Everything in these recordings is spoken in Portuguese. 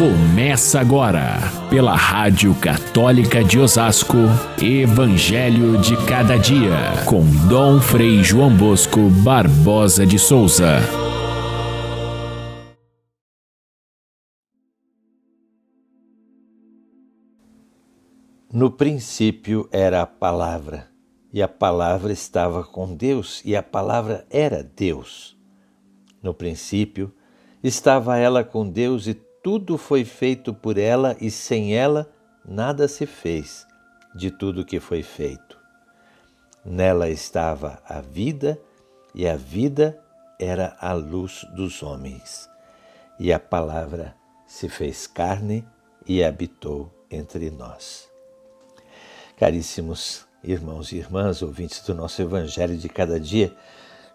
Começa agora, pela Rádio Católica de Osasco, Evangelho de Cada Dia, com Dom Frei João Bosco Barbosa de Souza. No princípio era a palavra, e a palavra estava com Deus, e a palavra era Deus. No princípio estava ela com Deus e tudo foi feito por ela e sem ela nada se fez de tudo que foi feito. Nela estava a vida e a vida era a luz dos homens. E a palavra se fez carne e habitou entre nós. Caríssimos irmãos e irmãs, ouvintes do nosso Evangelho de cada dia,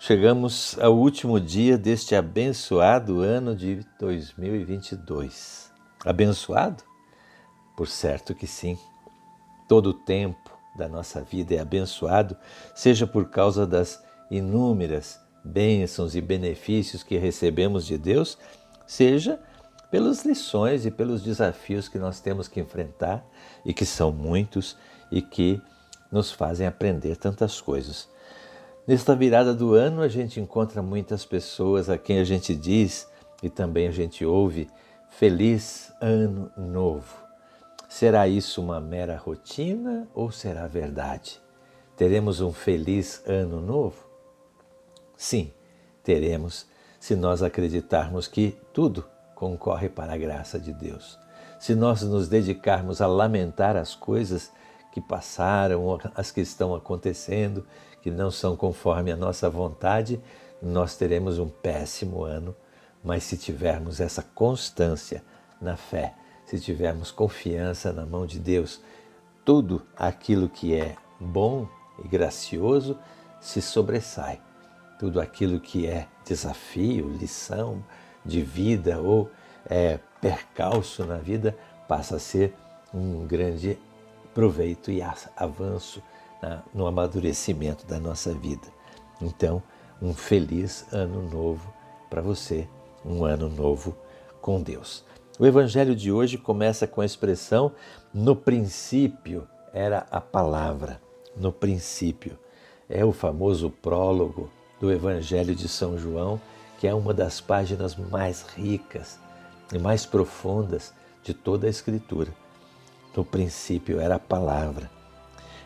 Chegamos ao último dia deste abençoado ano de 2022. Abençoado? Por certo que sim. Todo o tempo da nossa vida é abençoado, seja por causa das inúmeras bênçãos e benefícios que recebemos de Deus, seja pelas lições e pelos desafios que nós temos que enfrentar e que são muitos e que nos fazem aprender tantas coisas. Nesta virada do ano, a gente encontra muitas pessoas a quem a gente diz e também a gente ouve Feliz Ano Novo. Será isso uma mera rotina ou será verdade? Teremos um feliz ano novo? Sim, teremos, se nós acreditarmos que tudo concorre para a graça de Deus. Se nós nos dedicarmos a lamentar as coisas que passaram, as que estão acontecendo, que não são conforme a nossa vontade, nós teremos um péssimo ano. Mas se tivermos essa constância na fé, se tivermos confiança na mão de Deus, tudo aquilo que é bom e gracioso se sobressai. Tudo aquilo que é desafio, lição de vida ou é, percalço na vida passa a ser um grande proveito e avanço no amadurecimento da nossa vida. Então, um feliz ano novo para você, um ano novo com Deus. O evangelho de hoje começa com a expressão: no princípio era a palavra. No princípio. É o famoso prólogo do evangelho de São João, que é uma das páginas mais ricas e mais profundas de toda a Escritura. No princípio era a palavra.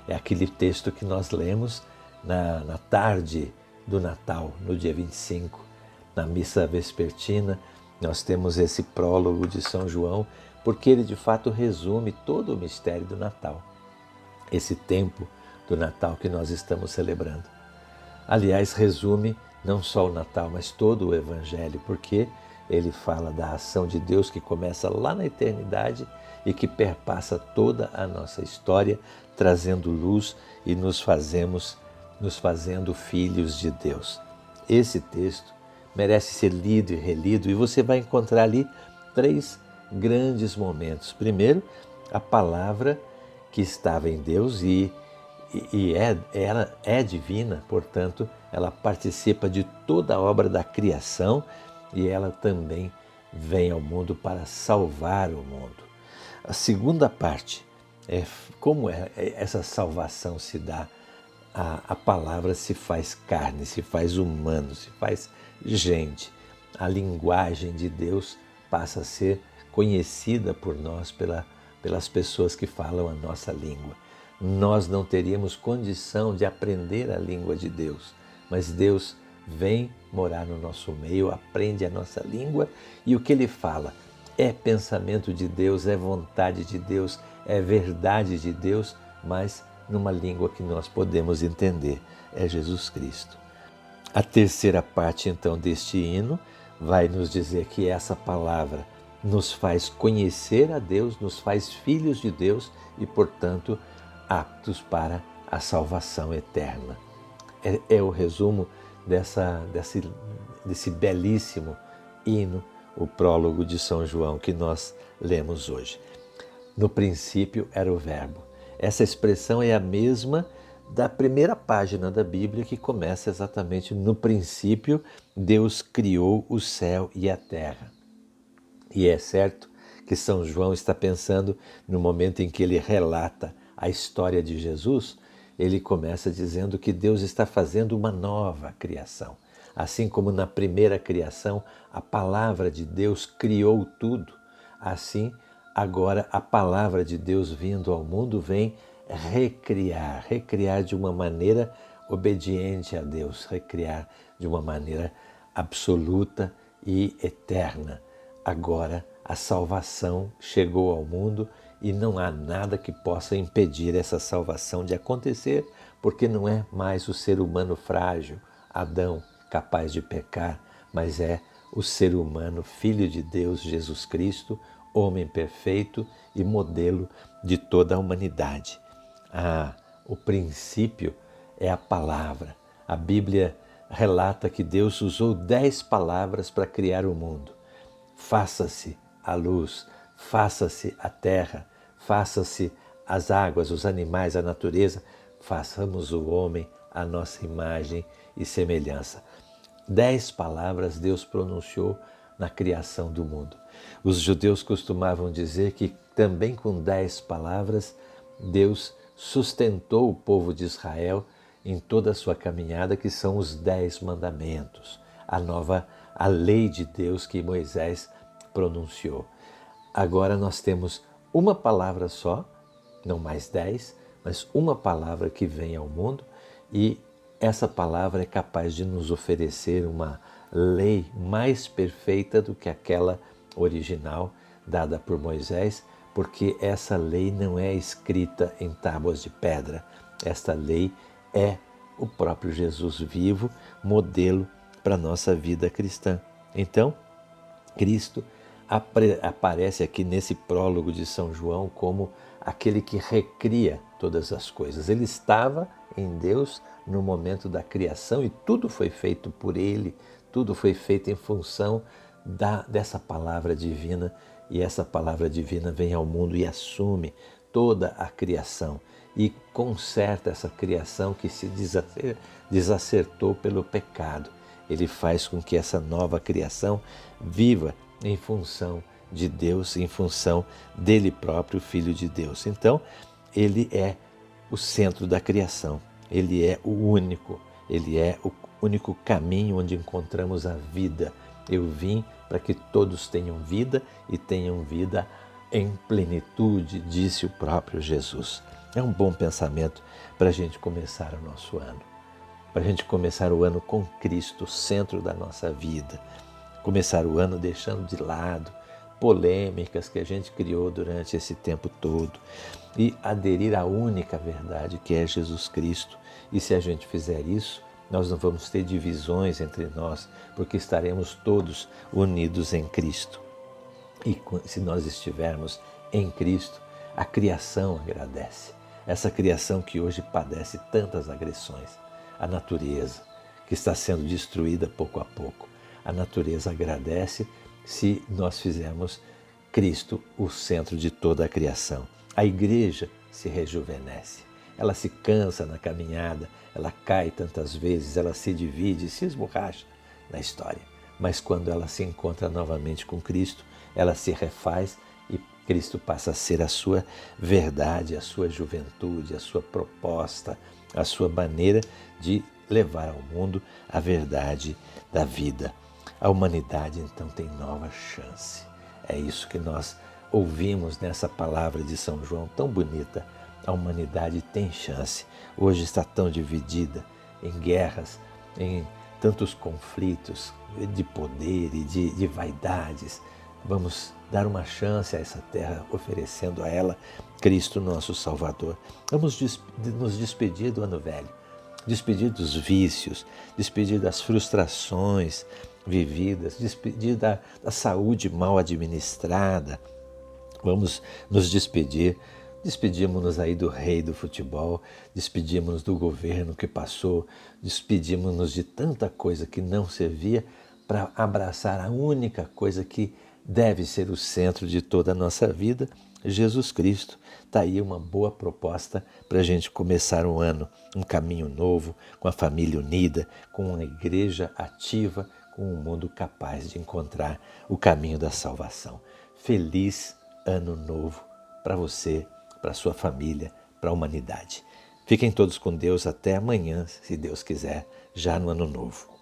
É aquele texto que nós lemos na, na tarde do Natal, no dia 25, na missa vespertina. Nós temos esse prólogo de São João, porque ele de fato resume todo o mistério do Natal, esse tempo do Natal que nós estamos celebrando. Aliás, resume não só o Natal, mas todo o Evangelho, porque ele fala da ação de Deus que começa lá na eternidade e que perpassa toda a nossa história, trazendo luz e nos fazemos nos fazendo filhos de Deus. Esse texto merece ser lido e relido e você vai encontrar ali três grandes momentos. Primeiro, a palavra que estava em Deus e, e, é, ela é divina, portanto, ela participa de toda a obra da criação e ela também vem ao mundo para salvar o mundo. A segunda parte é como é, é, essa salvação se dá. A, a palavra se faz carne, se faz humano, se faz gente. A linguagem de Deus passa a ser conhecida por nós, pela, pelas pessoas que falam a nossa língua. Nós não teríamos condição de aprender a língua de Deus, mas Deus vem morar no nosso meio, aprende a nossa língua e o que ele fala é pensamento de Deus, é vontade de Deus, é verdade de Deus, mas numa língua que nós podemos entender, é Jesus Cristo. A terceira parte então deste hino vai nos dizer que essa palavra nos faz conhecer a Deus, nos faz filhos de Deus e, portanto, aptos para a salvação eterna. É, é o resumo dessa, desse, desse belíssimo hino, o prólogo de São João que nós lemos hoje. No princípio era o Verbo. Essa expressão é a mesma da primeira página da Bíblia que começa exatamente no princípio Deus criou o céu e a terra. E é certo que São João está pensando no momento em que ele relata a história de Jesus, ele começa dizendo que Deus está fazendo uma nova criação. Assim como na primeira criação a palavra de Deus criou tudo, assim agora a palavra de Deus vindo ao mundo vem recriar, recriar de uma maneira obediente a Deus, recriar de uma maneira absoluta e eterna. Agora a salvação chegou ao mundo e não há nada que possa impedir essa salvação de acontecer, porque não é mais o ser humano frágil, Adão, capaz de pecar, mas é o ser humano, filho de Deus, Jesus Cristo, homem perfeito e modelo de toda a humanidade. Ah, o princípio é a palavra. A Bíblia relata que Deus usou dez palavras para criar o mundo. Faça-se a luz, faça-se a terra, faça-se as águas, os animais, a natureza, façamos o homem a nossa imagem e semelhança. Dez palavras Deus pronunciou na criação do mundo. Os judeus costumavam dizer que também com dez palavras Deus sustentou o povo de Israel em toda a sua caminhada, que são os dez mandamentos, a nova a lei de Deus que Moisés pronunciou. Agora nós temos uma palavra só, não mais dez, mas uma palavra que vem ao mundo e essa palavra é capaz de nos oferecer uma lei mais perfeita do que aquela original dada por Moisés, porque essa lei não é escrita em tábuas de pedra. Esta lei é o próprio Jesus vivo, modelo para a nossa vida cristã. Então, Cristo aparece aqui nesse prólogo de São João como aquele que recria todas as coisas. Ele estava em Deus no momento da criação e tudo foi feito por ele, tudo foi feito em função da, dessa palavra divina e essa palavra divina vem ao mundo e assume toda a criação e conserta essa criação que se desacertou pelo pecado. Ele faz com que essa nova criação viva em função de Deus, em função dele próprio, Filho de Deus. Então, ele é o centro da criação, ele é o único, ele é o único caminho onde encontramos a vida. Eu vim para que todos tenham vida e tenham vida em plenitude, disse o próprio Jesus. É um bom pensamento para a gente começar o nosso ano, para a gente começar o ano com Cristo, centro da nossa vida, começar o ano deixando de lado polêmicas que a gente criou durante esse tempo todo e aderir à única verdade que é Jesus Cristo. E se a gente fizer isso, nós não vamos ter divisões entre nós, porque estaremos todos unidos em Cristo. E se nós estivermos em Cristo, a criação agradece. Essa criação que hoje padece tantas agressões. A natureza, que está sendo destruída pouco a pouco. A natureza agradece se nós fizermos Cristo o centro de toda a criação. A igreja se rejuvenesce. Ela se cansa na caminhada, ela cai tantas vezes, ela se divide, se esborracha na história. Mas quando ela se encontra novamente com Cristo, ela se refaz e Cristo passa a ser a sua verdade, a sua juventude, a sua proposta, a sua maneira de levar ao mundo a verdade da vida. A humanidade então tem nova chance. É isso que nós ouvimos nessa palavra de São João tão bonita a humanidade tem chance. Hoje está tão dividida em guerras, em tantos conflitos de poder e de, de vaidades. Vamos dar uma chance a essa terra, oferecendo a ela Cristo, nosso Salvador. Vamos nos despedir do ano velho, despedir dos vícios, despedir das frustrações vividas, despedir da, da saúde mal administrada. Vamos nos despedir Despedimos-nos aí do rei do futebol, despedimos-nos do governo que passou, despedimos-nos de tanta coisa que não servia para abraçar a única coisa que deve ser o centro de toda a nossa vida, Jesus Cristo. Está aí uma boa proposta para a gente começar um ano, um caminho novo, com a família unida, com uma igreja ativa, um mundo capaz de encontrar o caminho da salvação. Feliz ano novo para você, para sua família, para a humanidade. Fiquem todos com Deus até amanhã, se Deus quiser, já no ano novo.